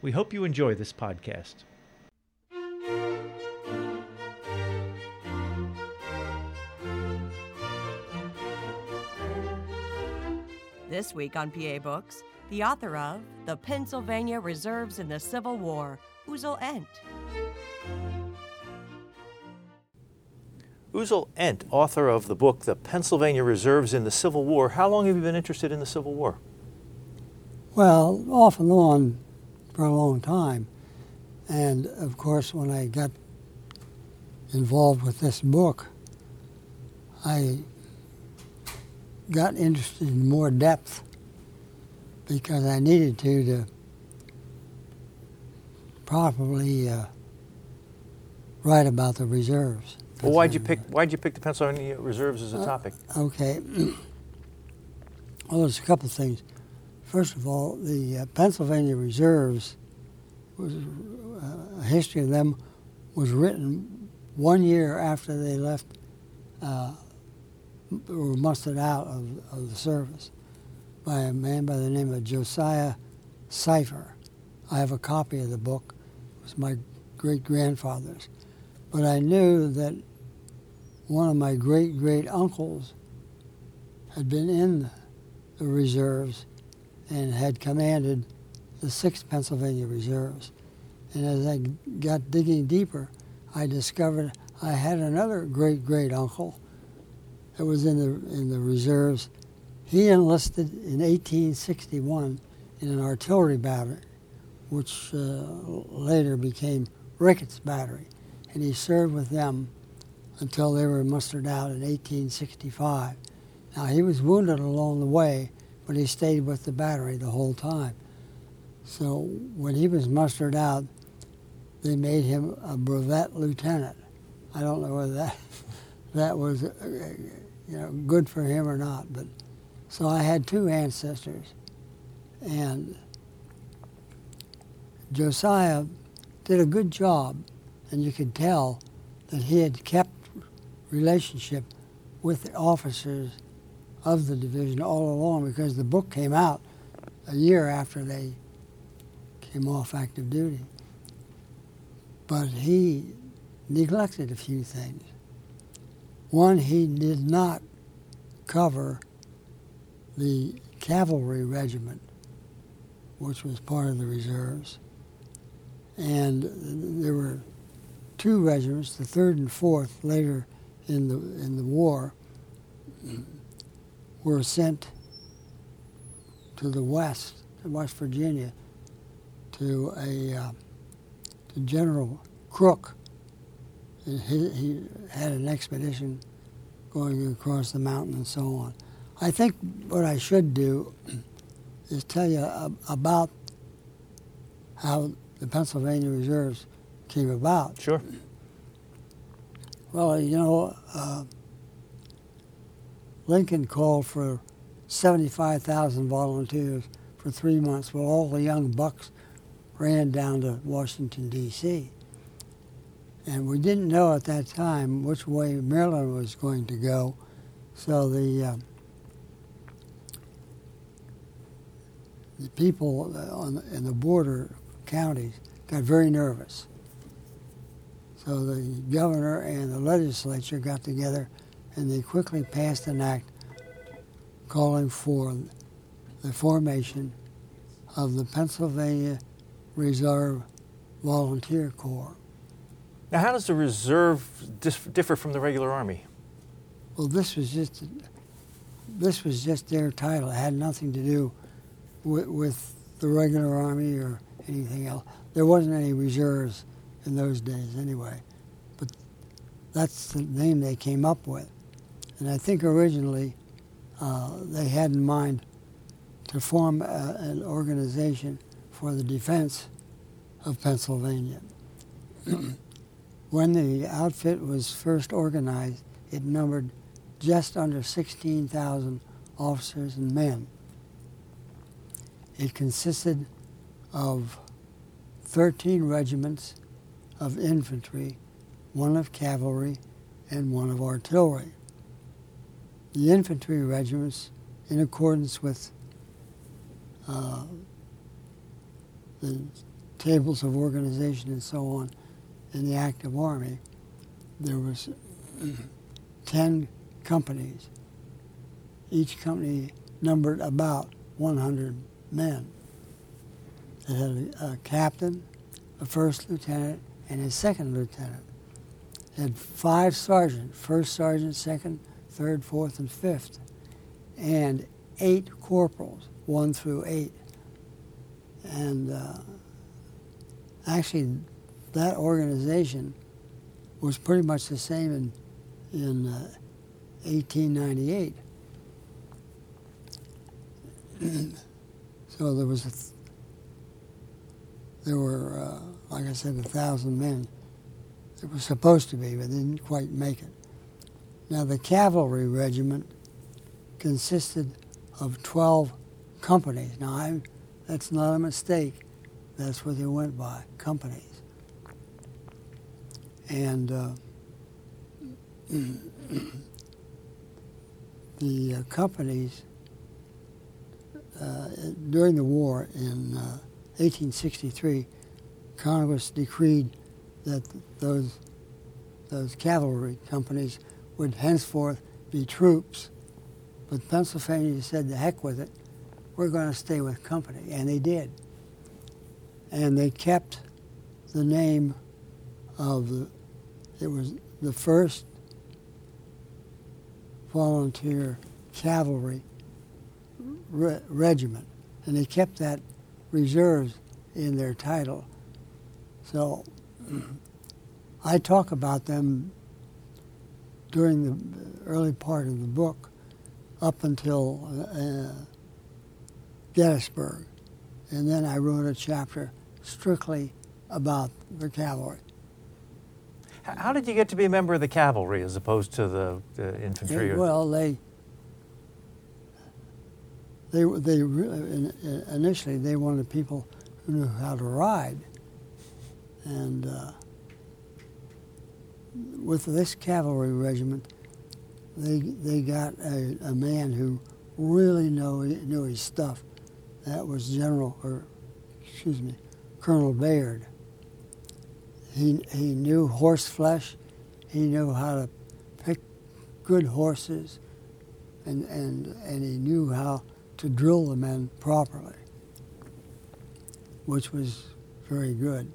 We hope you enjoy this podcast. This week on PA Books, the author of The Pennsylvania Reserves in the Civil War, Uzal Ent. Uzal Ent, author of the book The Pennsylvania Reserves in the Civil War. How long have you been interested in the Civil War? Well, off and on for a long time. And of course, when I got involved with this book, I got interested in more depth because I needed to to properly uh, write about the reserves. Well, why'd you pick Why'd you pick the Pennsylvania reserves as a topic? Uh, okay. well, there's a couple of things. First of all, the uh, Pennsylvania reserves was uh, a history of them was written one year after they left uh, were mustered out of, of the service by a man by the name of Josiah Sypher. I have a copy of the book. It was my great grandfather's. But I knew that one of my great great uncles had been in the reserves and had commanded the 6th Pennsylvania Reserves. And as I got digging deeper, I discovered I had another great great uncle that was in the in the reserves. He enlisted in 1861 in an artillery battery, which uh, later became Ricketts Battery, and he served with them until they were mustered out in 1865. Now he was wounded along the way, but he stayed with the battery the whole time. So when he was mustered out, they made him a brevet lieutenant. I don't know whether that that was uh, you know good for him or not, but so I had two ancestors, and Josiah did a good job, and you could tell that he had kept relationship with the officers of the division all along because the book came out a year after they came off active duty. But he neglected a few things. One, he did not cover the cavalry regiment, which was part of the reserves. And there were two regiments, the third and fourth, later in the in the war, were sent to the west, to West Virginia, to a uh, to General Crook. And he, he had an expedition going across the mountain and so on. I think what I should do is tell you about how the Pennsylvania Reserves came about. Sure. Well, you know, uh, Lincoln called for 75,000 volunteers for three months. Well, all the young bucks ran down to Washington, D.C. And we didn't know at that time which way Maryland was going to go. So the, uh, the people on in the border counties got very nervous. So the governor and the legislature got together and they quickly passed an act calling for the formation of the Pennsylvania Reserve Volunteer Corps. Now, how does the reserve differ from the regular army? Well, this was just this was just their title. It had nothing to do with, with the regular army or anything else. There wasn't any reserves in those days, anyway. But that's the name they came up with. And I think originally uh, they had in mind to form a, an organization for the defense of Pennsylvania. when the outfit was first organized, it numbered just under 16,000 officers and men. It consisted of 13 regiments of infantry, one of cavalry, and one of artillery. The infantry regiments, in accordance with uh, the tables of organization and so on in the active army, there was 10 companies. Each company numbered about 100 men. It had a, a captain, a first lieutenant, and a second lieutenant. It had five sergeants, first sergeant, second, third, fourth, and fifth, and eight corporals, one through eight. And uh, actually, that organization was pretty much the same in, in uh, 1898. so there was th- there were, uh, like I said, a thousand men. It was supposed to be, but they didn't quite make it. Now the cavalry regiment consisted of 12 companies. Now I, that's not a mistake. That's what they went by, companies. And uh, the uh, companies uh, during the war in 1863, uh, Congress decreed that those those cavalry companies would henceforth be troops. But Pennsylvania said, "The heck with it, we're going to stay with company," and they did. And they kept the name of the. It was the first volunteer cavalry re- regiment, and they kept that reserves in their title. So I talk about them during the early part of the book up until uh, Gettysburg. And then I wrote a chapter strictly about the cavalry. How did you get to be a member of the cavalry as opposed to the, the infantry? well, they they they initially they wanted people who knew how to ride, and uh, with this cavalry regiment, they they got a, a man who really know, knew his stuff. That was General, or excuse me, Colonel Bayard. He he knew horse flesh. He knew how to pick good horses, and and and he knew how to drill the men properly, which was very good.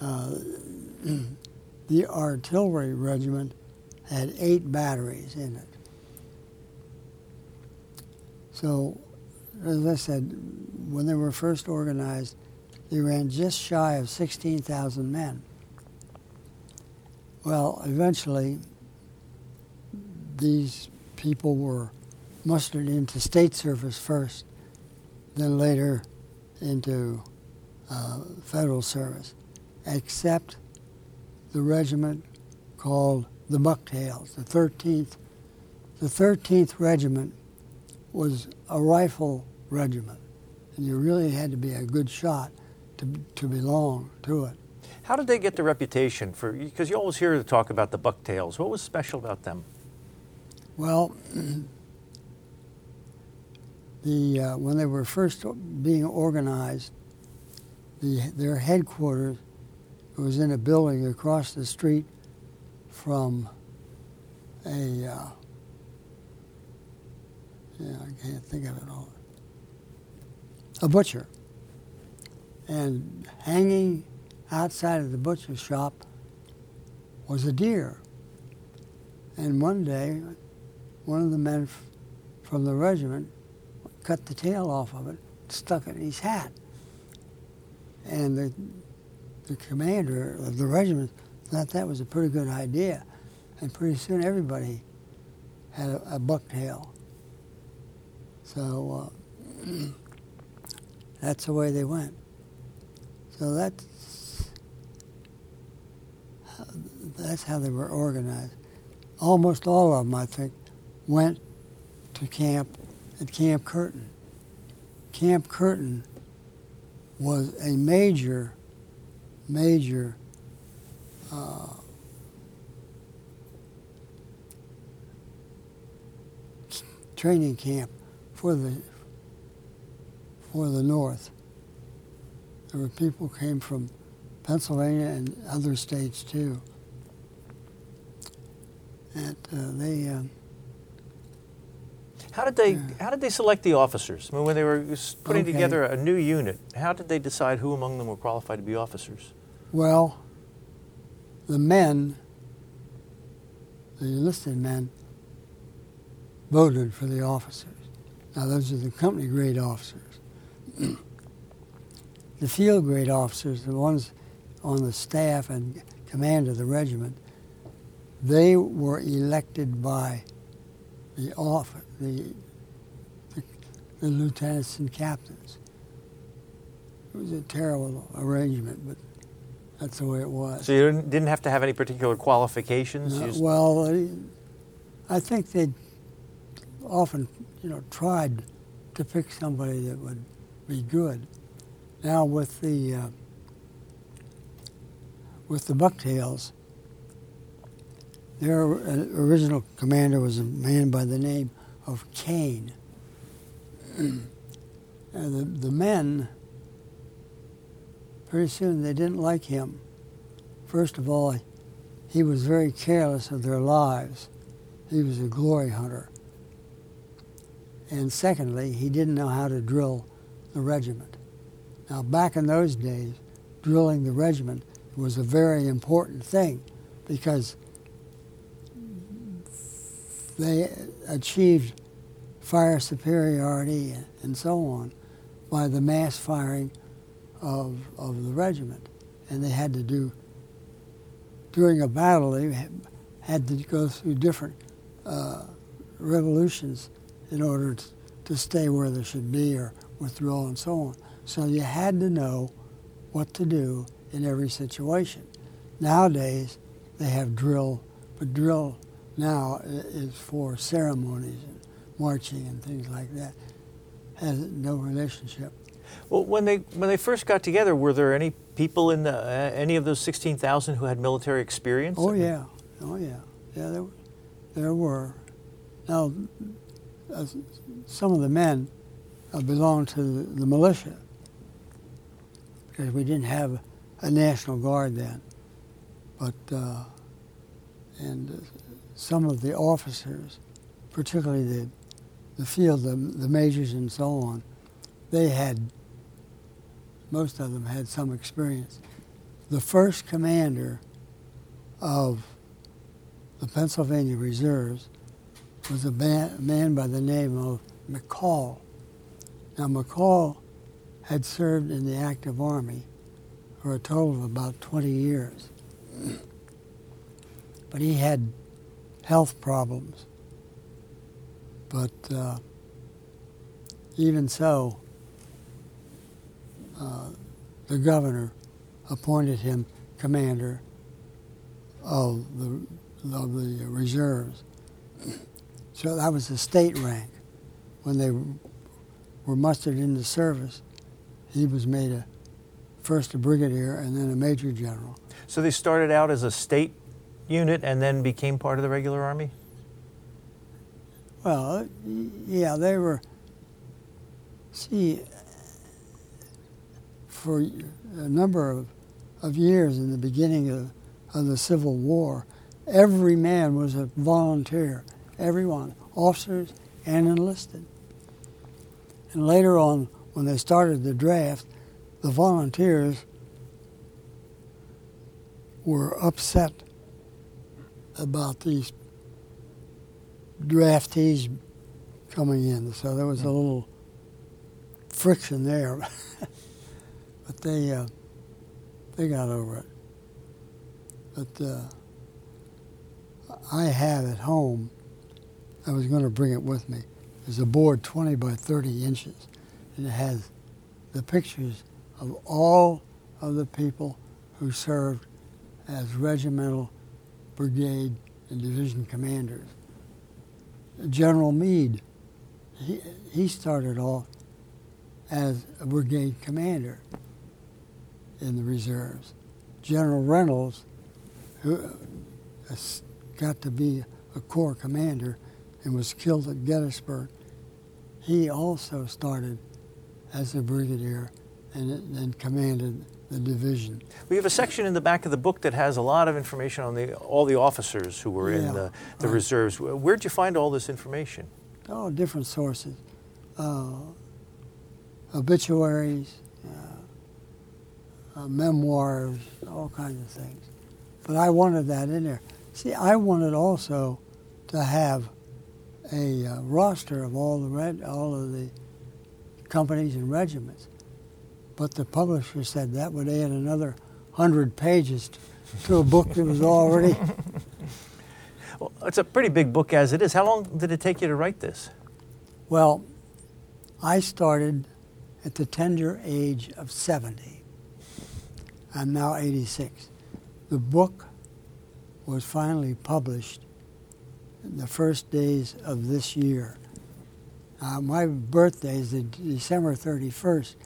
Uh, the artillery regiment had eight batteries in it. So, as I said, when they were first organized, they ran just shy of 16,000 men. Well, eventually, these people were mustered into state service first, then later into uh, federal service, except the regiment called the Bucktails, the 13th. The 13th regiment was a rifle regiment, and you really had to be a good shot to, to belong to it. How did they get the reputation for? Because you always hear the talk about the Bucktails. What was special about them? Well, the uh, when they were first being organized, the, their headquarters was in a building across the street from a uh, yeah I can't think of it all a butcher, and hanging outside of the butcher shop was a deer. And one day, one of the men f- from the regiment cut the tail off of it, stuck it in his hat. And the, the commander of the regiment thought that was a pretty good idea. And pretty soon everybody had a, a bucktail. So, uh, that's the way they went. So that's that's how they were organized. Almost all of them, I think, went to camp at Camp Curtin. Camp Curtin was a major, major uh, training camp for the for the North. There were people who came from Pennsylvania and other states too. And uh, they. Um, how did they How did they select the officers? I mean, when they were putting Okay. together a new unit, how did they decide who among them were qualified to be officers? Well, the men, the enlisted men, voted for the officers. Now, those are the company grade officers. the field grade officers, the ones on the staff and command of the regiment, they were elected by the off the, the, the lieutenants and captains. It was a terrible arrangement, but that's the way it was. So you didn't- have to have any particular qualifications. you Uh, well, I think they often, you know, tried to pick somebody that would be good. Now with the uh, with the Bucktails, their uh, original commander was a man by the name of Kane. and the the men, pretty soon they didn't like him. First of all, he was very careless of their lives. He was a glory hunter. And secondly, he didn't know how to drill the regiment. Now, back in those days, drilling the regiment was a very important thing because they achieved fire superiority and so on by the mass firing of, of the regiment. And they had to do during a battle, they had to go through different uh, revolutions in order to, to stay where they should be or withdraw and so on. So you had to know what to do in every situation. Nowadays, they have drill, but drill now is for ceremonies and marching and things like that. Has no relationship. Well, when they when they first got together, were there any people in the, uh, any of those sixteen thousand who had military experience? Oh yeah, oh yeah, yeah. There, there were. Now, uh, some of the men uh, belonged to the, the militia because we didn't have a national guard then. But uh, and uh, some of the officers, particularly the the field, the, the majors and so on, they had. Most of them had some experience. The first commander of the Pennsylvania Reserves was a man, by the name of McCall. Now, McCall had served in the active army for a total of about 20 years. But he had health problems. But uh, even so, uh, the governor appointed him commander of the of the reserves. So that was the state rank. When they were mustered into service, he was made a first a brigadier and then a major general. So they started out as a state unit and then became part of the regular army. Well, yeah, they were. See, for a number of, of years in the beginning of, of the Civil War, every man was a volunteer, everyone, officers and enlisted. And later on, when they started the draft, the volunteers were upset about these draftees coming in. So there was a little friction there, but they uh, they got over it. But uh, I have at home. I was going to bring it with me. It's a board 20 by 30 inches, and it has the pictures of all of the people who served as regimental, brigade, and division commanders. General Meade, he, he started off as a brigade commander in the reserves. General Reynolds, who uh, got to be a corps commander and was killed at Gettysburg, he also started as a brigadier and then commanded the division. We have a section in the back of the book that has a lot of information on the, all the officers who were Yeah, in the, the right. reserves. Where'd you find all this information? Oh, different sources, uh, obituaries, uh, uh, memoirs, all kinds of things. But I wanted that in there. See, I wanted also to have a uh, roster of all the red, all of the companies and regiments. But the publisher said that would add another hundred pages to, to a book that was already. Well, it's a pretty big book as it is. How long did it take you to write this? Well, I started at the tender age of 70. I'm now 86. The book was finally published in the first days of this year. Uh, my birthday is December 31st,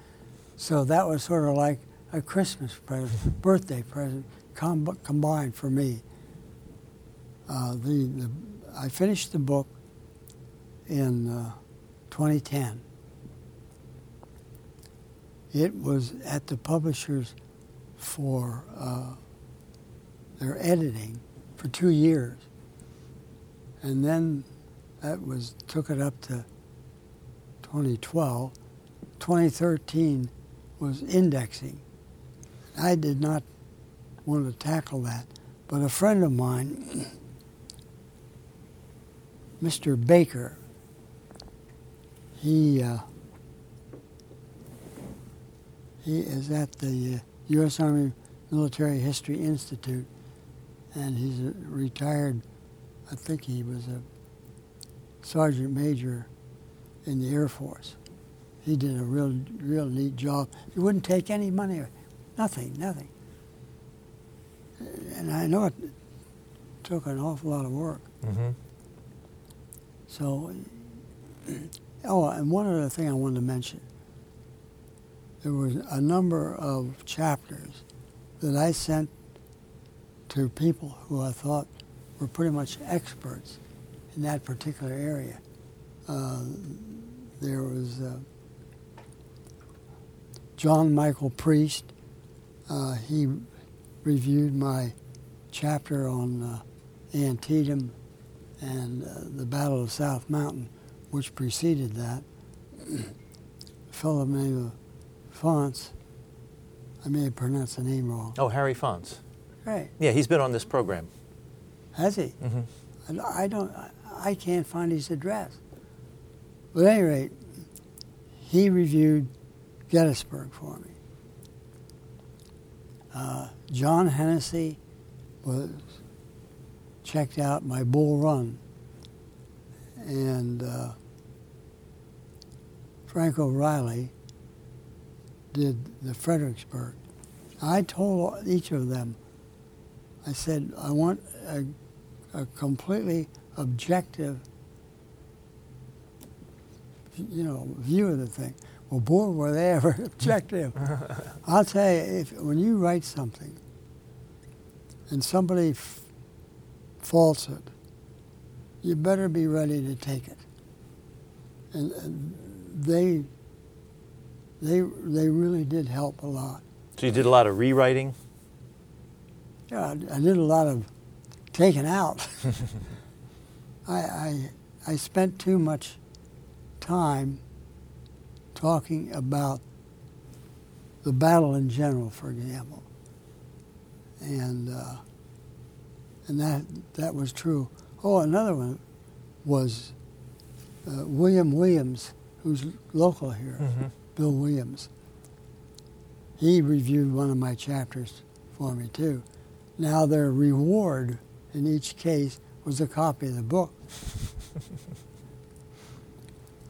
so that was sort of like a Christmas present, birthday present com- combined for me. Uh, the, the, I finished the book in uh, 2010. It was at the publishers for uh, their editing for two years, and then that was took it up to 2012. 2013 was indexing. I did not want to tackle that, but a friend of mine, Mr. Baker, he uh, he is at the uh, U.S. Army Military History Institute, and he's a retired. I think he was a sergeant major in the Air Force. He did a real, real neat job. He wouldn't take any money, nothing, nothing. And I know it took an awful lot of work. Mm-hmm. So, oh, and one other thing I wanted to mention. There was a number of chapters that I sent to people who I thought were pretty much experts in that particular area. Uh, there was uh, John Michael Priest. Uh, he reviewed my chapter on uh, Antietam and uh, the Battle of South Mountain, which preceded that. a fellow named Pfanz, I may have pronounced the name wrong. Oh, Harry Pfanz. Right, Yeah, he's been on this program. has he? Mm-hmm. I don't, I- I can't find his address. But at any rate, he reviewed Gettysburg for me. Uh, John Hennessy was checked out my Bull Run, and uh, Frank O'Reilly did the Fredericksburg. I told each of them, I said, I want a, a completely objective, you know, view of the thing. Well, boy, were they ever objective. I'll tell you, if when you write something and somebody f- faults it, you better be ready to take it. And, and they, they, they really did help a lot. So you did a lot of rewriting. Yeah, I, I did a lot of taking out. I, I, I spent too much time talking about the battle in general, for example, and uh, and that that was true. Oh, another one was uh, William Williams, who's local here, Mhm. Bill Williams. He reviewed one of my chapters for me too. Now their reward in each case was a copy of the book.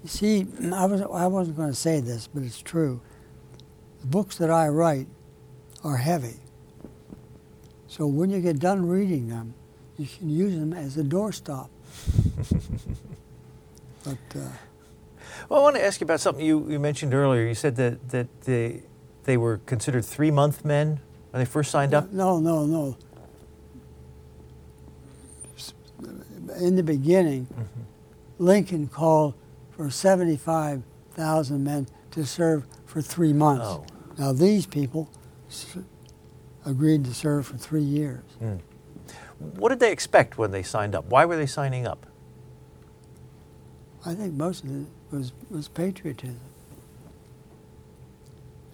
you see, I was I wasn't going to say this, but it's true. the books that I write are heavy. So when you get done reading them, you can use them as a doorstop. but uh, well, I want to ask you about something you, you mentioned earlier. You said that that they they were considered three month men when they first signed up. No, no, no. In the beginning, mm-hmm. Lincoln called for 75,000 men to serve for three months. Oh. Now, these people agreed to serve for three years. Mm. What did they expect when they signed up? Why were they signing up? I think most of it was, was patriotism.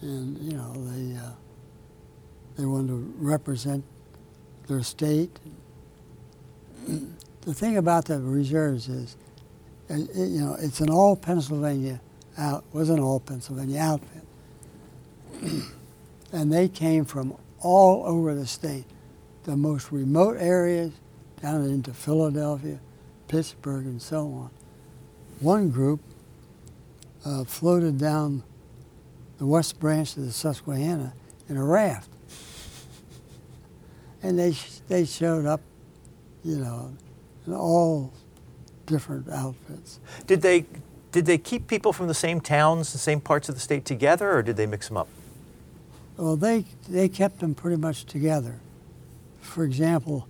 And, you know, they, uh, they wanted to represent their state. the thing about the reserves is, it, you know, it's an all Pennsylvania out, was an all Pennsylvania outfit. and they came from all over the state, the most remote areas down into Philadelphia, Pittsburgh, and so on. One group uh, floated down the west branch of the Susquehanna in a raft. And they, they showed up, you know, in all different outfits. Did they, did they keep people from the same towns, the same parts of the state together, or did they mix them up? Well, they, they kept them pretty much together. For example,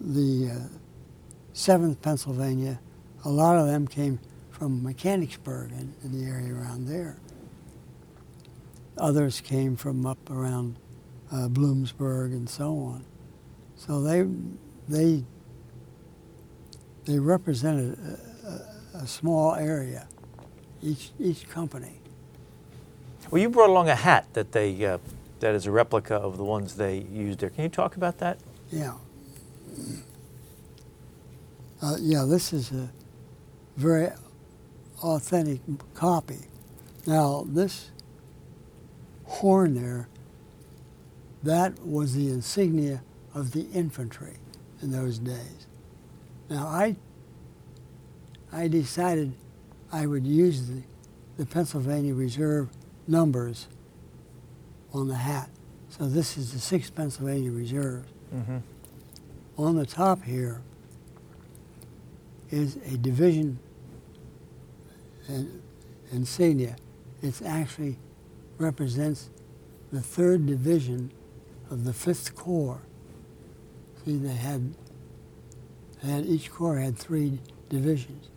the uh, 7th Pennsylvania, a lot of them came from Mechanicsburg and, in the area around there. Others came from up around uh, Bloomsburg and so on. So they, they, they represented a, a, a small area, each, each company. Well, you brought along a hat that they uh, that is a replica of the ones they used there. Can you talk about that? Yeah. Uh, yeah, this is a very authentic copy. Now, this horn there, that was the insignia of the infantry in those days. Now, I, I decided I would use the, the Pennsylvania Reserve numbers on the hat. So this is the 6th Pennsylvania Reserve. Mm-hmm. On the top here is a division insignia. It actually represents the 3rd Division of the 5th Corps. See, they had, they had each corps had three divisions.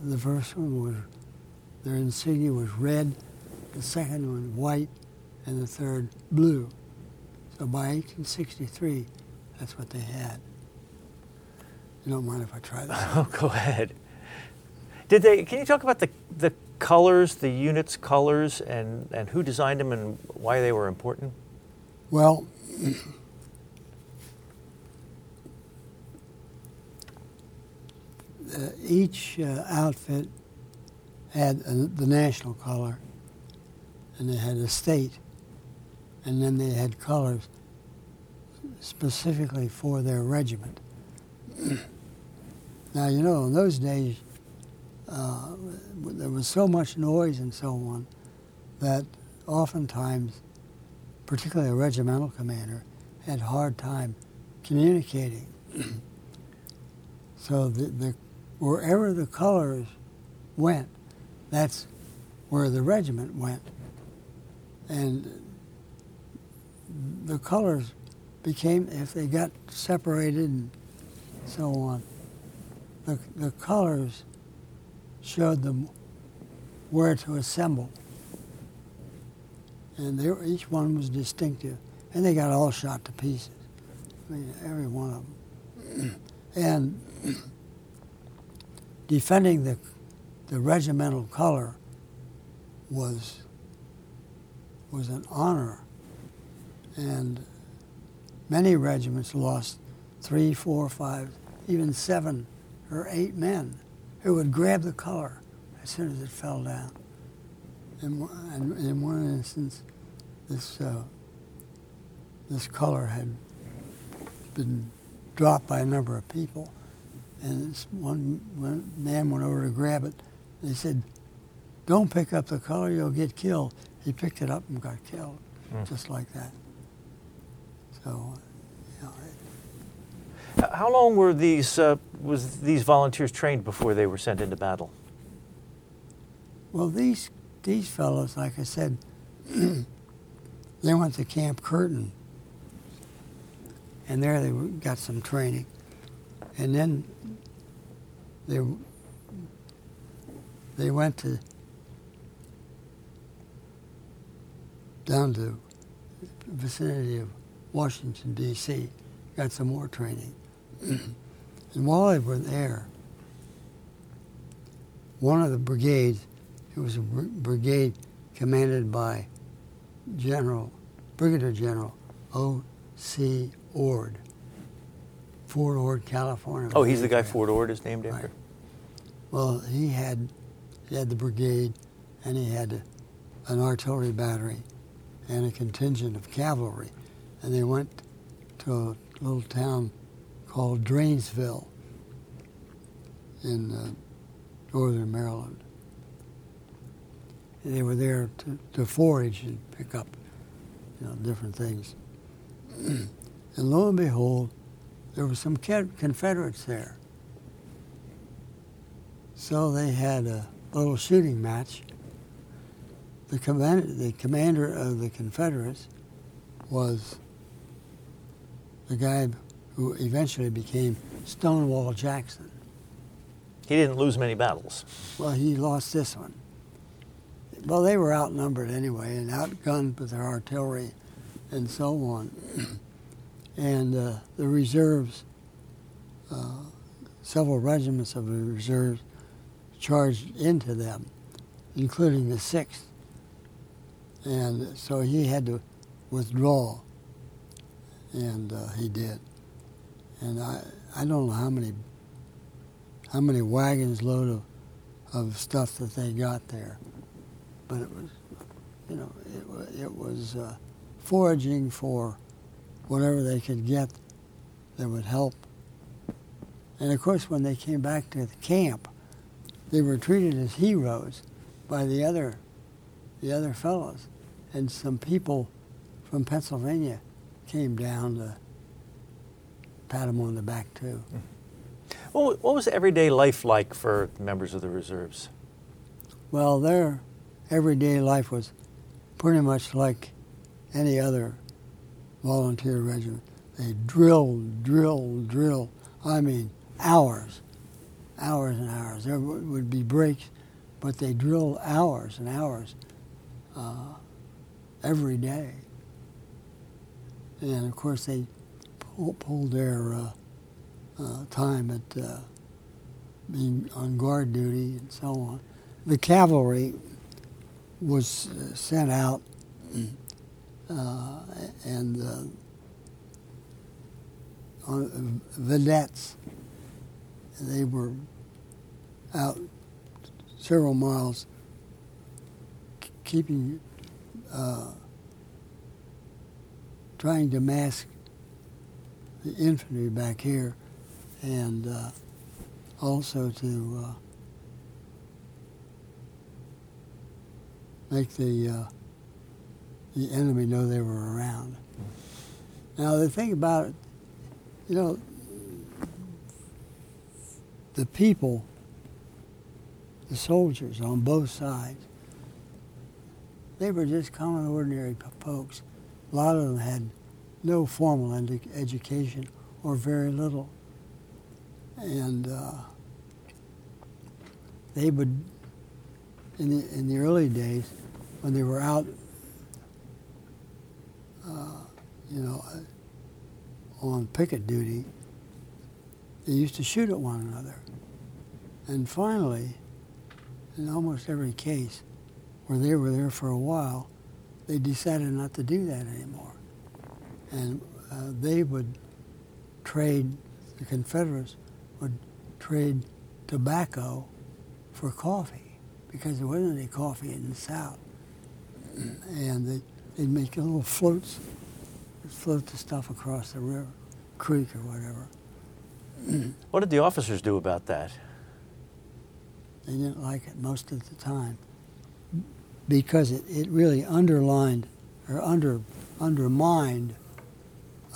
The first one was, their insignia was red, the second one white, and the third blue. So by 1863, that's what they had. You don't mind if I try that? Oh, go ahead. Did they? Can you talk about the the colors, the units' colors, and and who designed them and why they were important? Well. Uh, each uh, outfit had the national color, and they had a state, and then they had colors specifically for their regiment. now, you know, in those days, uh, there was so much noise and so on that oftentimes, particularly a regimental commander, had hard time communicating. so the, the, wherever the colors went, that's where the regiment went and the colors became, if they got separated and so on, the, the colors showed them where to assemble. And they, each one was distinctive. And they got all shot to pieces. I mean, every one of them. and defending the, the regimental color was was an honor. And many regiments lost three, four, five, even seven or eight men who would grab the color as soon as it fell down. And, in one instance, this, uh, this color had been dropped by a number of people. And one, one man went over to grab it. They said, don't pick up the color, you'll get killed he picked it up and got killed, just like that. So, you know, it- H- How long were these uh, was these volunteers trained before they were sent into battle? well, these these fellows, like I said, they went to Camp Curtin, and there they got some training, and then they they went to down to the vicinity of Washington D.C. Got some more training, and while they were there, one of the brigades, it was a br- brigade commanded by General Brigadier General O. C. Ord, Fort Ord, California. Oh, he's the guy. Fort Ord is named after. Right. Well, he had he had the brigade, and he had an artillery battery, and a contingent of cavalry, and they went to a little town called Dranesville in uh, northern Maryland. And they were there to, to forage and pick up, you know, different things. and lo and behold, there were some Confederates there. So they had a little shooting match. The commander, the commander of the Confederates was the guy who eventually became Stonewall Jackson. He didn't lose many battles. Well, he lost this one. Well, they were outnumbered anyway and outgunned with their artillery and so on. and uh, the reserves, uh, several regiments of the reserves charged into them, including the 6th. And so he had to withdraw, and uh, he did. And I, I don't know how many how many wagons load of, of stuff that they got there. But it was, you know, it, it was uh, foraging for whatever they could get that would help. And of course, when they came back to the camp, they were treated as heroes by the other, the other fellows. And some people from Pennsylvania came down to pat them on the back too. What, what was everyday life like for members of the reserves? Well, their everyday life was pretty much like any other volunteer regiment. They drilled, drilled, drilled. I mean, hours, hours and hours. There would be breaks, but they drilled hours and hours uh, every day. And of course, they pulled their uh, uh, time at uh, being on guard duty and so on. The cavalry was sent out, and on vedettes. They were out several miles, keeping, uh, trying to mask the infantry back here, and uh, also to uh, make the uh, the enemy know they were around. Now the thing about it, you know, the people, the soldiers on both sides, they were just common, ordinary folks. A lot of them had no formal edu- education or very little, and uh, they would, in the in the early days, when they were out, uh, you know, uh, on picket duty, they used to shoot at one another. And finally, in almost every case where they were there for a while, they decided not to do that anymore. And uh, they would trade, the Confederates would trade tobacco for coffee because there wasn't any coffee in the South. And they, they'd make little floats, float the stuff across the river, creek or whatever. What did the officers do about that? They didn't like it most of the time. because it, it really underlined or under undermined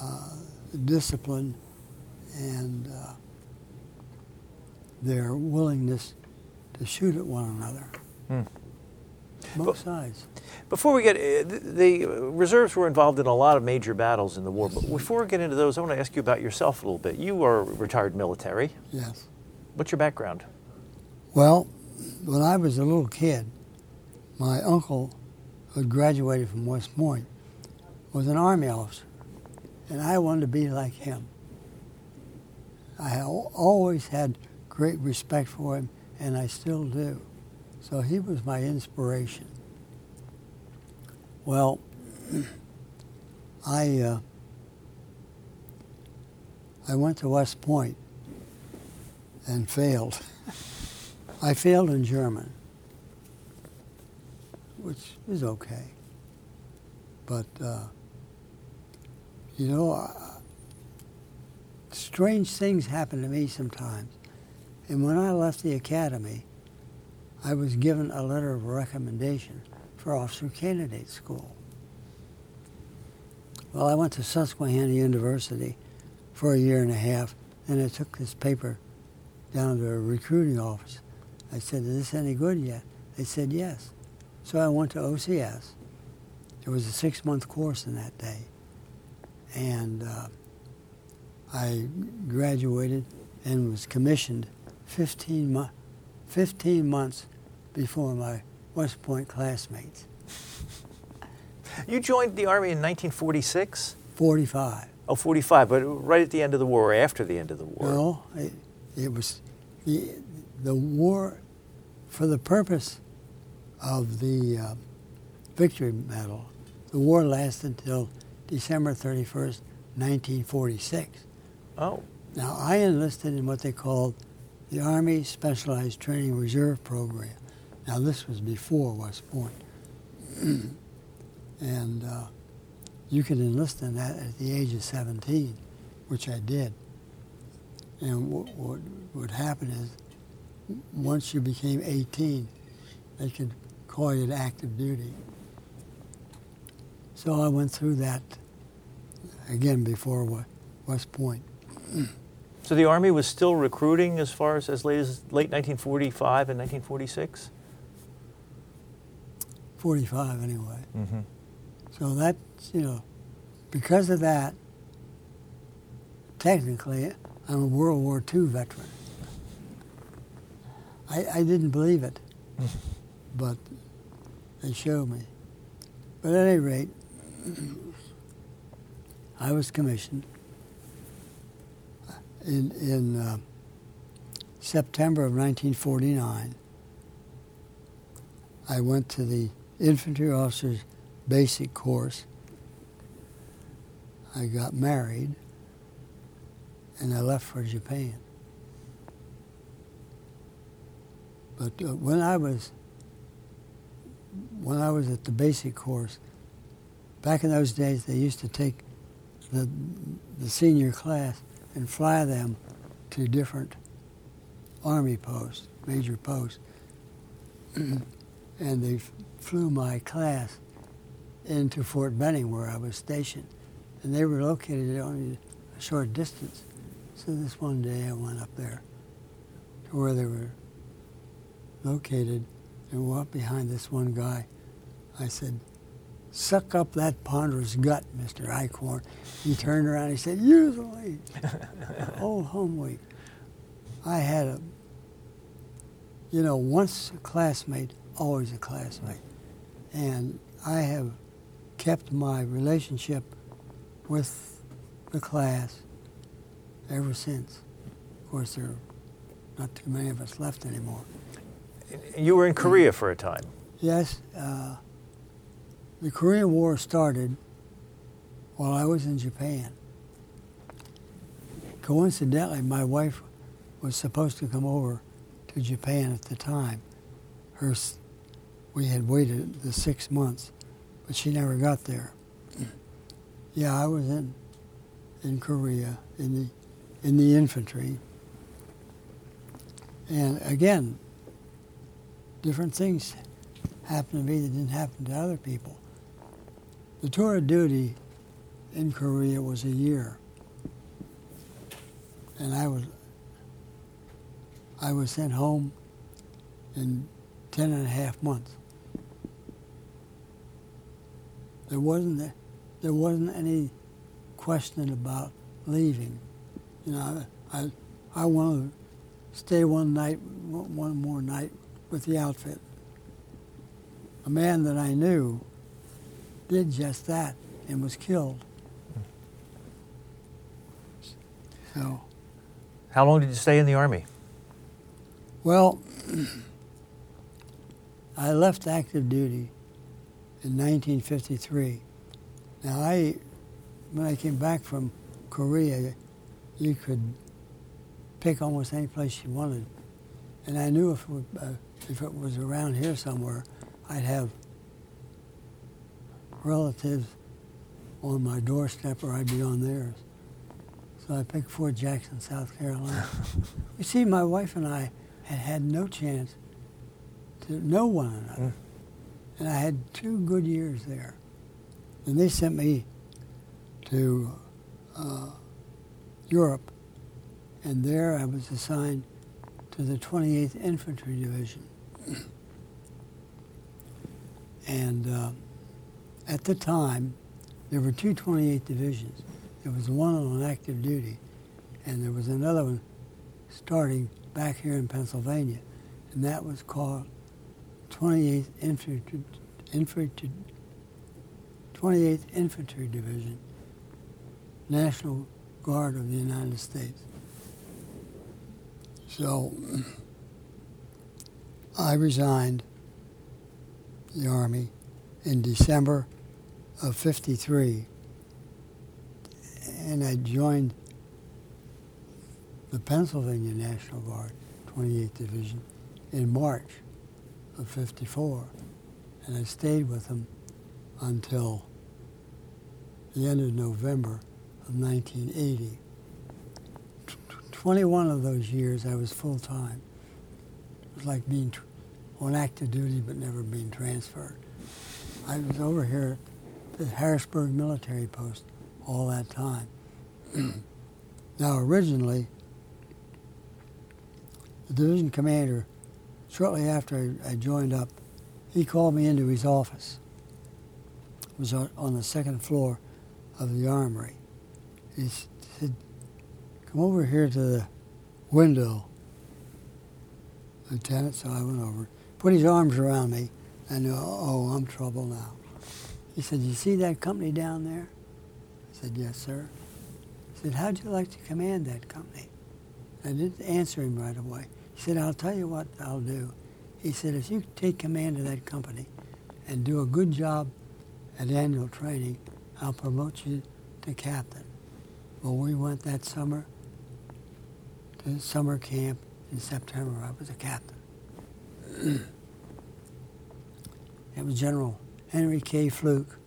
uh, discipline and uh, their willingness to shoot at one another. Hmm. Both But- sides. Before we get, uh, the, the reserves were involved in a lot of major battles in the war. But before we get into those, I want to ask you about yourself a little bit. You are retired military. Yes. What's your background? Well, when I was a little kid, my uncle, who had graduated from West Point, was an Army officer, and I wanted to be like him. I always had great respect for him, and I still do. So he was my inspiration. Well, I uh, I went to West Point and failed. I failed in German, which is okay. But, uh, you know, uh, strange things happen to me sometimes. And when I left the academy, I was given a letter of recommendation for officer candidate school. Well, I went to Susquehanna University for a year and a half, and I took this paper down to a recruiting office. I said, Is this any good yet? They said, Yes. So I went to OCS. There was a six month course in that day. And uh, I graduated and was commissioned 15, mo- 15 months before my West Point classmates. You joined the Army in 1946? 45. Oh, 45, but right at the end of the war or after the end of the war? No, it, it was the, the war for the purpose of the uh, victory medal. The war lasted until December 31st, 1946. Oh, Now, I enlisted in what they called the Army Specialized Training Reserve Program. Now, this was before West Point. and uh, you could enlist in that at the age of 17, which I did. And what, what would happen is, once you became 18, they could call you to active duty. So I went through that again before West Point. so the Army was still recruiting as far as as late as late 1945 and 1946? 45 anyway. Mm-hmm. So that's, you know, because of that, technically, I'm a World War II veteran. I, I didn't believe it, but they showed me. But at any rate, I was commissioned in, in uh, September of 1949. I went to the infantry officers basic course. I got married and I left for Japan. But uh, when I was when I was at the basic course, back in those days they used to take the the senior class and fly them to different army posts, major posts. and they flew my class into Fort Benning where I was stationed. And they were located only a short distance. So this one day I went up there to where they were located and walked behind this one guy. I said, suck up that ponderous gut, Mr. Eichhorn. He turned around and he said, You're the usually, old home week. I had a, you know, once a classmate, always a classmate. And I have kept my relationship with the class ever since. Of course, there are not too many of us left anymore. You were in Korea for a time. Yes, uh, the Korean War started while I was in Japan. Coincidentally, my wife was supposed to come over to Japan at the time. Her, we had waited the six months, but she never got there. Yeah, I was in in Korea in the in the infantry, and again, different things happened to me that didn't happen to other people. The tour of duty in Korea was a year. And I was I was sent home in ten and a half months. There wasn't there wasn't any question about leaving. You know, I I wanted to stay one night, one more night with the outfit. A man that I knew did just that and was killed. So. How long did you stay in the Army? Well, I left active duty in 1953. Now, I, when I came back from Korea, you could pick almost any place you wanted. And I knew if it, uh, if it was around here somewhere, I'd have relatives on my doorstep or I'd be on theirs. So I picked Fort Jackson, South Carolina. you see, my wife and I had had no chance to know one another. Mm. And I had two good years there. And they sent me to uh, Europe, and there I was assigned to the 28th Infantry Division. and uh, at the time, there were two 28 divisions. There was one on active duty, and there was another one starting back here in Pennsylvania, and that was called 28th Infantry, Infantry 28th Infantry Division, National Guard of the United States. So I resigned the Army in December of 53 and I joined the Pennsylvania National Guard 28th Division in March of 54 and I stayed with them until the end of November of 1980. 21 of those years I was full time. It was like being tr- on active duty but never being transferred. I was over here at the Harrisburg military post all that time. now, originally, the division commander, shortly after I, I joined up, he called me into his office. It was on the second floor of the armory. He said, come over here to the window, Lieutenant. So I went over, put his arms around me. I knew, oh, I'm trouble now. He said, you see that company down there? I said, yes, sir. He said, how'd you like to command that company? I didn't answer him right away. He said, I'll tell you what I'll do. He said, if you take command of that company and do a good job at annual training, I'll promote you to captain. Well, we went that summer to summer camp in September. I was a captain. it was General Henry K. Fluke.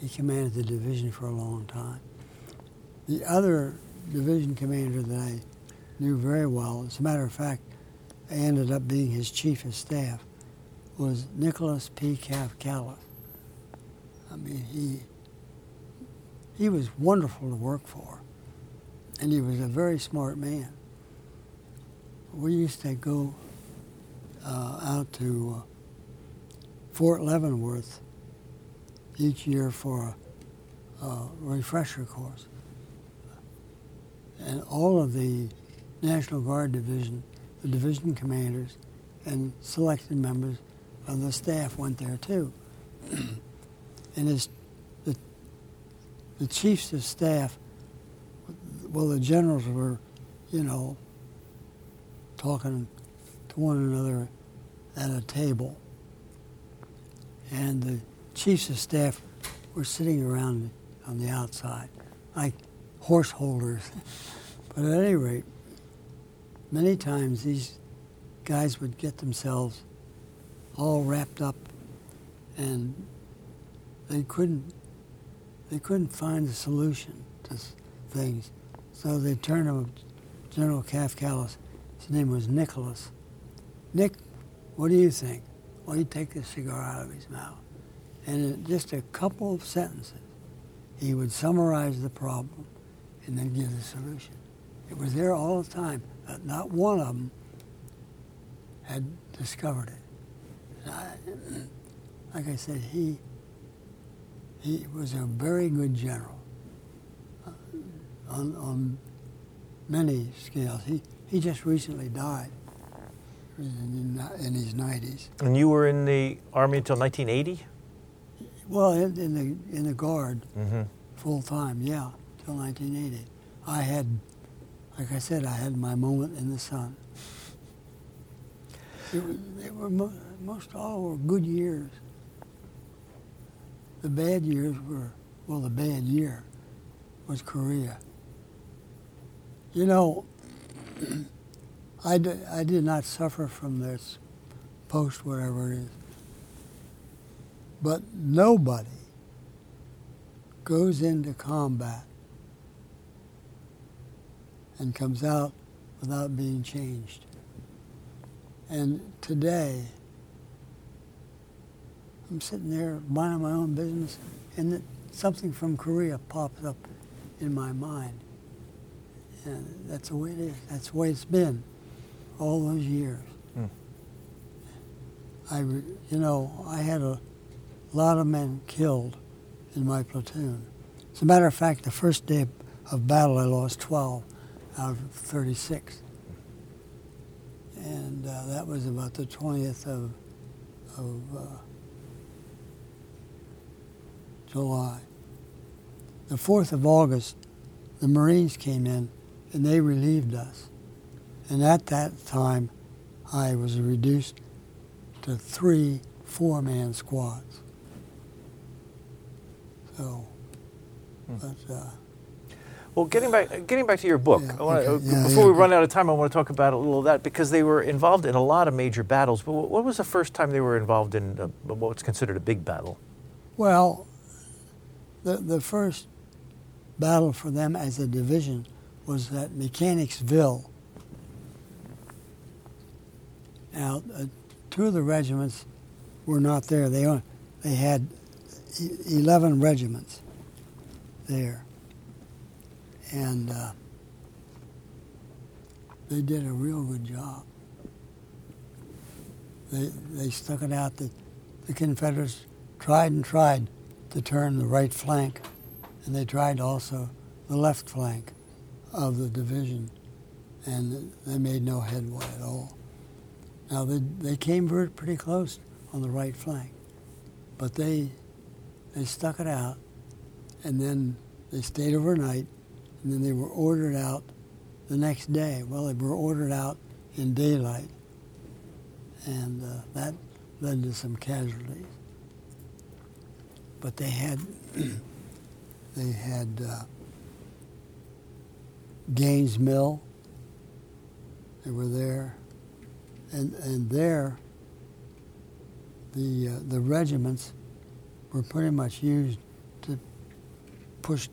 He commanded the division for a long time. The other division commander that I knew very well, as a matter of fact, I ended up being his chief of staff, was Nicholas P. Kafkalas. I mean, he he was wonderful to work for, and he was a very smart man we used to go uh, out to uh, Fort Leavenworth each year for a, a, refresher course. And all of the National Guard Division, the division commanders, and selected members of the staff went there too. and his, the, the chiefs of staff, well, the generals were, you know, talking to one another at a table. And the chiefs of staff were sitting around on the outside, like horse holders. but at any rate, many times these guys would get themselves all wrapped up and they couldn't they couldn't find a solution to things. So they turned to General Kafkalas his name was Nicholas. Nick, what do you think? Well, he'd take the cigar out of his mouth. And in just a couple of sentences, he would summarize the problem and then give the solution. It was there all the time. But not one of them had discovered it. I, like I said, he he was a very good general uh, on, on many scales. He he just recently died in, in his 90s. And you were in the army until 1980? Well, in, in the in the guard, mm-hmm. full time, yeah, till 1980. I had, like I said, I had my moment in the sun. It was, they were mo- most all were good years. The bad years were, well, the bad year was Korea. You know, I, d- I did not suffer from this post, whatever it is. But nobody goes into combat and comes out without being changed. And today, I'm sitting there minding my own business, and something from Korea pops up in my mind. And that's the way it is. That's the way it's been all those years. Mm. I, you know, I had a lot of men killed in my platoon. As a matter of fact, the first day of battle, I lost 12 out of 36. And uh, that was about the 20th of, of uh, July. The 4th of August, the Marines came in and they relieved us. And at that time, I was reduced to three four-man squads. So, hmm. but. Uh, well, getting back, getting back to your book, yeah, wanna, okay. yeah, before yeah, we run out of time, I want to talk about a little of that because they were involved in a lot of major battles. But what was the first time they were involved in a, what's considered a big battle? Well, the the first battle for them as a division was at Mechanicsville. Now, uh, two of the regiments were not there. They only, they had 11 regiments there. And uh, they did a real good job. They, they stuck it out. The, the Confederates tried and tried to turn the right flank, and they tried also the left flank of the division, and they made no headway at all. Now, they, they came very, pretty close on the right flank, but they, they stuck it out, and then they stayed overnight, and then they were ordered out the next day. Well, they were ordered out in daylight, and uh, that led to some casualties. But they had they had uh, Gaines Mill. They were there, and and there. The uh, the regiments were pretty much used to push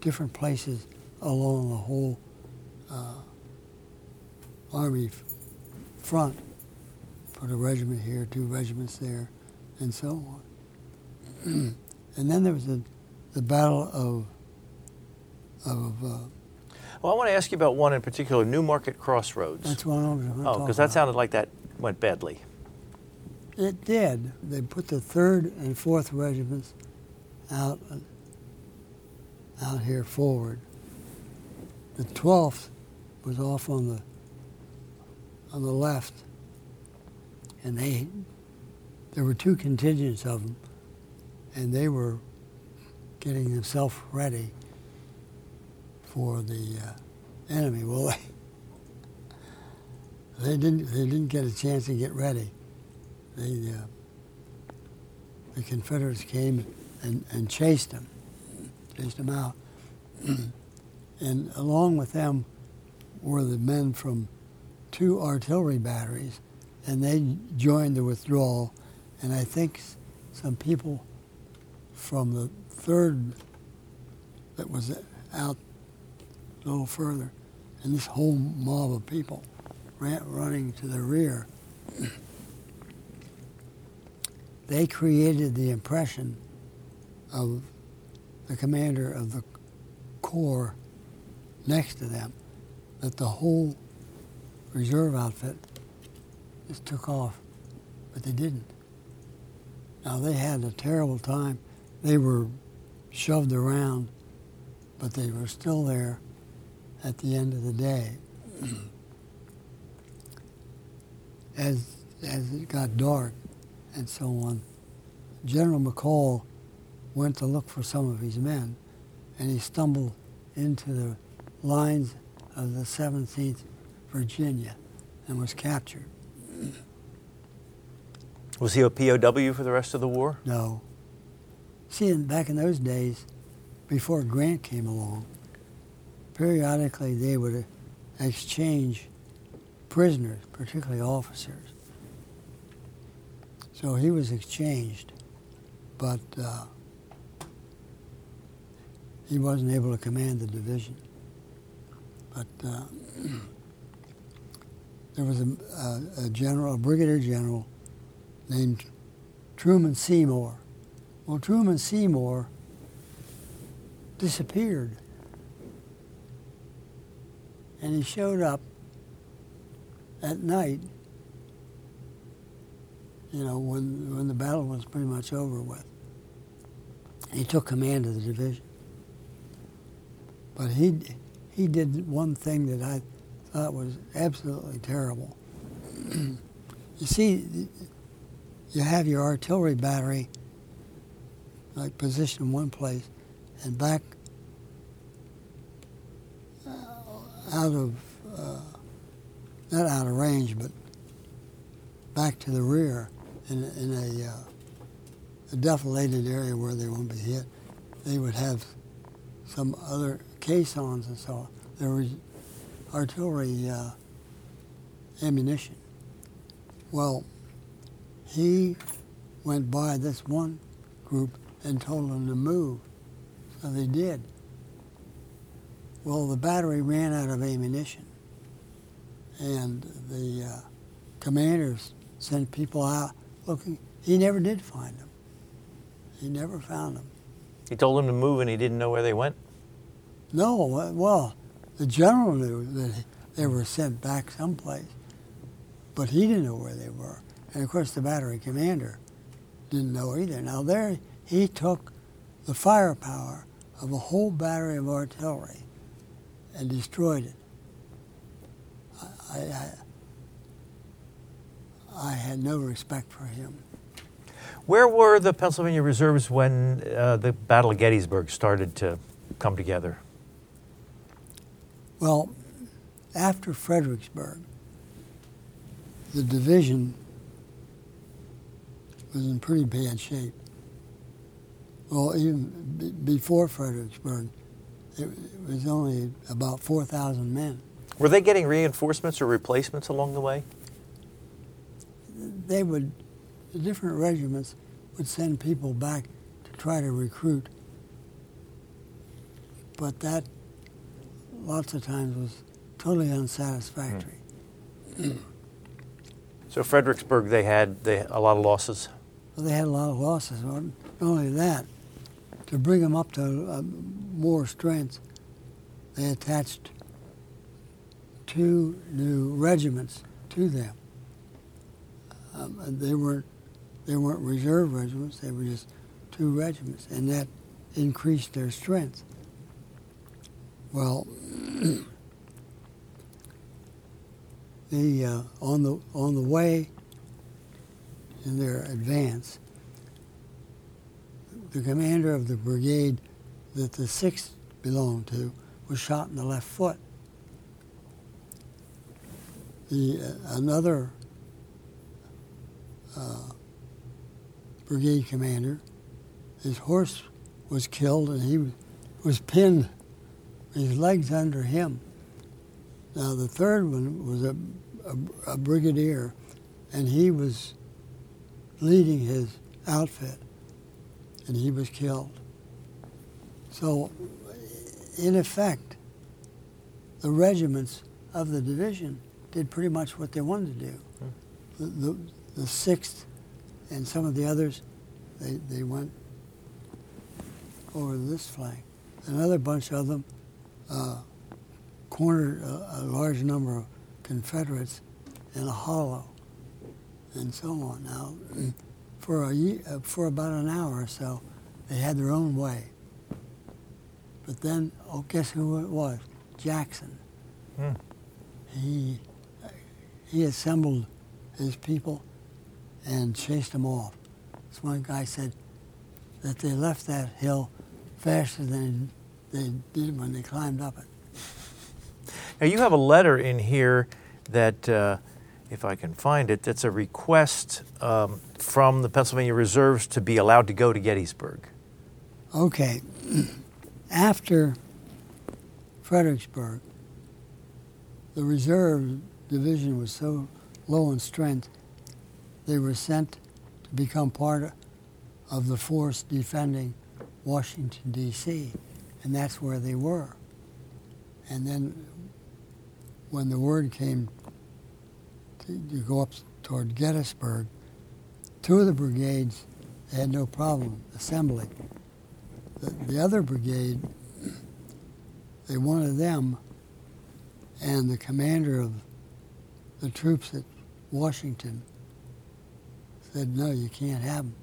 different places along the whole uh, army f- front. Put a regiment here, two regiments there, and so on. and then there was the, the Battle of of uh, well, I want to ask you about one in particular, Newmarket Crossroads. That's one Oh, because that sounded like that went badly. It did. They put the third and fourth regiments out out here forward. The twelfth was off on the on the left, and they there were two contingents of them, and they were getting themselves ready for the uh, enemy. Well, they, they didn't they didn't get a chance to get ready. They uh, the Confederates came and, and chased them, chased them out, and along with them were the men from two artillery batteries, and they joined the withdrawal, and I think some people from the third that was out a little further, and this whole mob of people ran running to the rear. they created the impression of the commander of the corps next to them that the whole reserve outfit just took off, but they didn't. Now they had a terrible time. They were shoved around, but they were still there at the end of the day. as as it got dark and so on, General McCall went to look for some of his men, and he stumbled into the lines of the 17th Virginia and was captured. Was he a POW for the rest of the war? No. See, back in those days, before Grant came along, periodically they would exchange prisoners, particularly officers. So he was exchanged, but uh, he wasn't able to command the division. But uh, there was a, a, a, general, a brigadier general named Truman Seymour. Well, Truman Seymour disappeared. And he showed up at night, you know, when, when the battle was pretty much over with. He took command of the division. But he, he did one thing that I thought was absolutely terrible. you see, you have your artillery battery like positioned in one place and back uh, out of uh, not out of range, but back to the rear in, in a, uh, a deflated area where they won't be hit. They would have some other caissons and so on. There was artillery uh, ammunition. Well, he went by this one group and told them to move. So they did. Well, the battery ran out of ammunition, and the uh, commanders sent people out looking. He never did find them. He never found them. He told them to move, and he didn't know where they went. No, well, the general knew that they were sent back someplace, but he didn't know where they were. And of course, the battery commander didn't know either. Now, there he took the firepower of a whole battery of artillery and destroyed it. I, I, I had no respect for him. Where were the Pennsylvania reserves when uh, the Battle of Gettysburg started to come together? Well, after Fredericksburg, the division was in pretty bad shape. Well, even b- before Fredericksburg, it, was only about 4,000 men. Were they getting reinforcements or replacements along the way? They would, the different regiments would send people back to try to recruit. But that, lots of times, was totally unsatisfactory. Hmm. So Fredericksburg, they had they, a lot of losses. Well, they had a lot of losses. Not only that, to bring them up to uh, more strength, they attached two new regiments to them. Um, they weren't they weren't reserve regiments; they were just two regiments, and that increased their strength. Well, the uh, on the on the way in their advance, the commander of the brigade that the sixth belonged to was shot in the left foot. The uh, another uh, brigade commander, his horse was killed and he was pinned, his legs under him. Now the third one was a, a, a brigadier, and he was leading his outfit, and he was killed. So, in effect, the regiments of the division did pretty much what they wanted to do. The, the, the 6th and some of the others, they, they went over this flank. Another bunch of them uh, cornered a, a large number of Confederates in a hollow, and so on. Now, for a uh, for about an hour or so, they had their own way. But then, oh, guess who it was? Jackson. Hmm. He he assembled his people and chased them off. This one guy said that they left that hill faster than they did when they climbed up it. Now, you have a letter in here that, uh, if I can find it, that's a request um, from the Pennsylvania Reserves to be allowed to go to Gettysburg. Okay, after Fredericksburg, the reserve division was so low in strength, they were sent to become part of the force defending Washington, D.C., and that's where they were. And then when the word came to, to go up toward Gettysburg, two of the brigades had no problem assembling. The, the other brigade, they wanted them, and the commander of the troops at Washington said, no, you can't have them.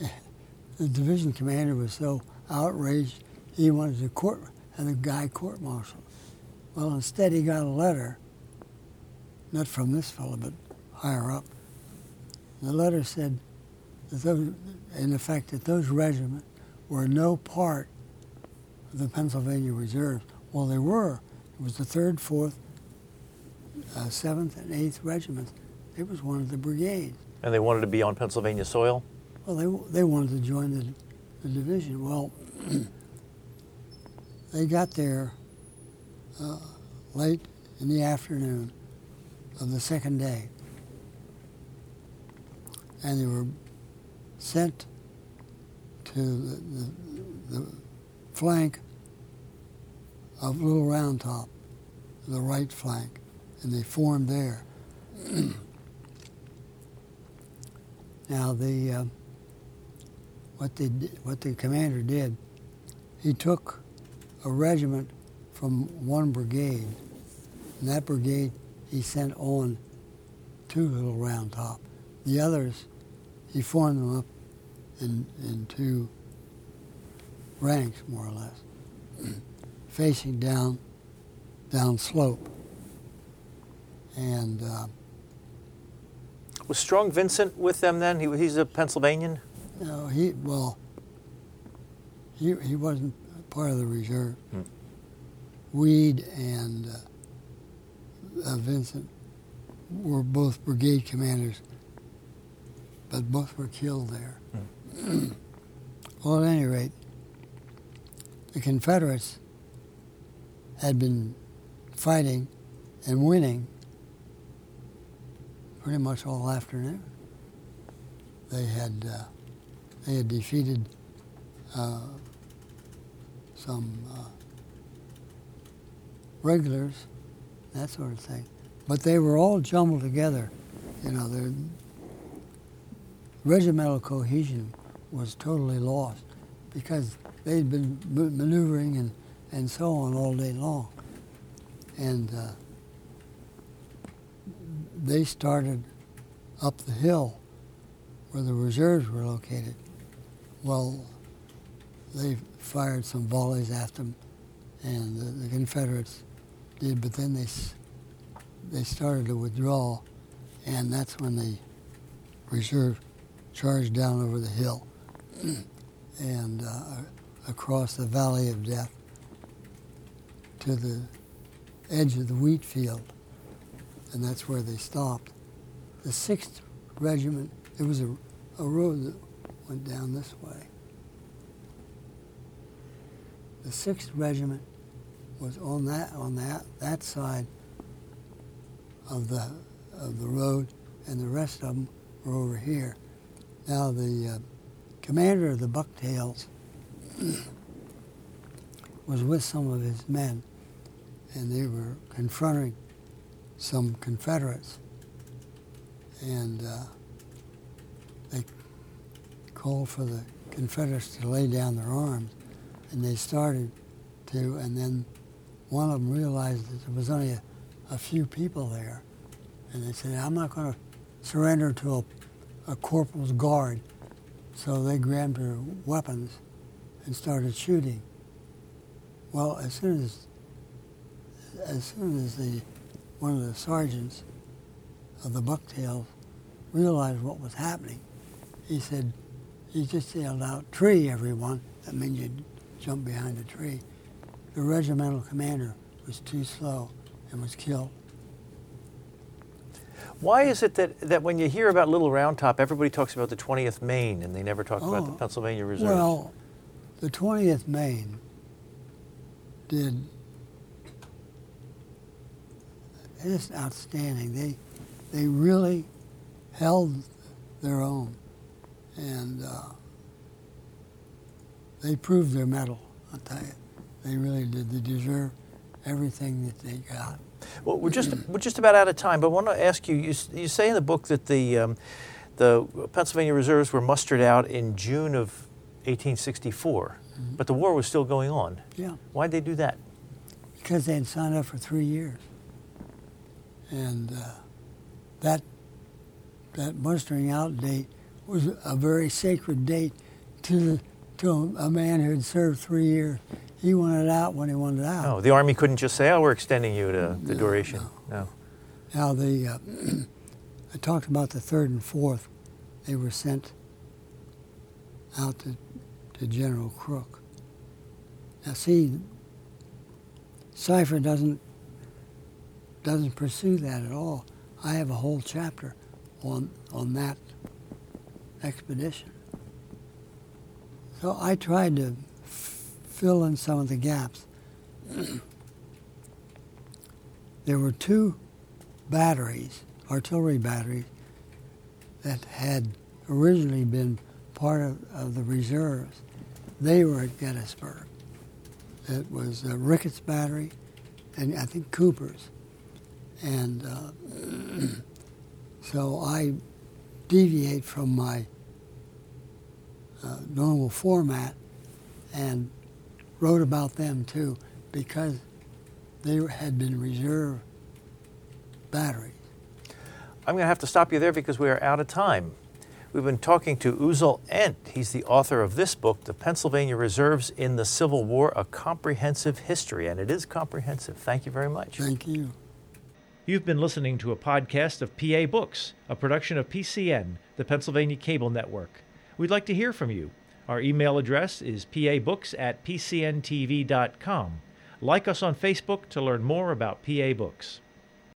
the division commander was so outraged, he wanted to court, have the guy court-martialed. Well, instead he got a letter, not from this fellow, but higher up. The letter said that those, in effect, that those regiments were no part of the Pennsylvania Reserves. Well, they were. It was the 3rd, 4th, uh, 7th, and 8th regiments. It was one of the brigades. And they wanted to be on Pennsylvania soil? Well, they, they wanted to join the, the division. Well, they got there uh, late in the afternoon of the second day. And they were sent to the, the, the flank of Little Round Top, the right flank, and they formed there. now the uh, what did, what the commander did, he took a regiment from one brigade, and that brigade he sent on to Little Round Top. The others, he formed them up in, in two ranks, more or less, facing down, down slope. And uh, Was Strong Vincent with them then? He, he's a Pennsylvanian? know, he well, he he wasn't part of the reserve. Hmm. Weed and uh, uh, Vincent were both brigade commanders, but both were killed there. well, at any rate, the Confederates had been fighting and winning pretty much all afternoon. They had uh, they had defeated uh, some uh, regulars, that sort of thing. But they were all jumbled together. You know, regimental cohesion was totally lost because they'd been maneuvering and, and so on all day long. And uh, they started up the hill where the reserves were located. Well, they fired some volleys at them, and the, the Confederates did, but then they, they started to withdraw, and that's when the reserve charged down over the hill and uh, across the Valley of Death to the edge of the wheat field, and that's where they stopped. The 6th Regiment, there was a, a road that went down this way. The 6th Regiment was on that on that that side of the of the road, and the rest of them were over here. Now the uh, commander of the Bucktails was with some of his men, and they were confronting some Confederates. and uh, they called for the Confederates to lay down their arms, and they started to, and then one of them realized that there was only a, a few people there, and they said, I'm not going to surrender to a, a corporal's guard. So they grabbed their weapons and started shooting. Well, as soon as as soon as the one of the sergeants of the Bucktails realized what was happening, he said, he just yelled out, "Tree, everyone!" That means you jump behind a tree. The regimental commander was too slow and was killed. Why is it that, that when you hear about Little Round Top, everybody talks about the 20th Maine and they never talk about the Oh, Pennsylvania Reserve? Well, the 20th Maine did just outstanding. They they really held their own, and uh, they proved their mettle. I'll tell you, they really did. They deserve everything that they got. Well, we're just we're just about out of time, but I want to ask you. You, you say in the book that the um, the Pennsylvania reserves were mustered out in June of 1864, but the war was still going on. Yeah. Why'd they do that? because they had signed up for three years, and uh, that that mustering out date was a very sacred date to to a man who had served three years. He wanted out when he wanted out. Oh, the army couldn't just say, "Oh, we're extending you to the No, duration." No. Now the uh, I talked about the third and fourth. They were sent out to, to General Crook. Now see, Sypher doesn't doesn't pursue that at all. I have a whole chapter on on that expedition. So I tried to fill in some of the gaps. there were two batteries, artillery batteries, that had originally been part of, of the reserves. They were at Gettysburg. It was uh, Ricketts Battery and I think Cooper's. And uh, so I deviate from my uh, normal format and wrote about them too because they had been reserve batteries. I'm going to have to stop you there because we are out of time. We've been talking to Uzal Ent. He's the author of this book, The Pennsylvania Reserves in the Civil War, A Comprehensive History, and it is comprehensive. Thank you very much. Thank you. You've been listening to a podcast of PA Books, a production of PCN, the Pennsylvania Cable Network. We'd like to hear from you. Our email address is pabooks at pcntv.com. Like us on Facebook to learn more about PA Books.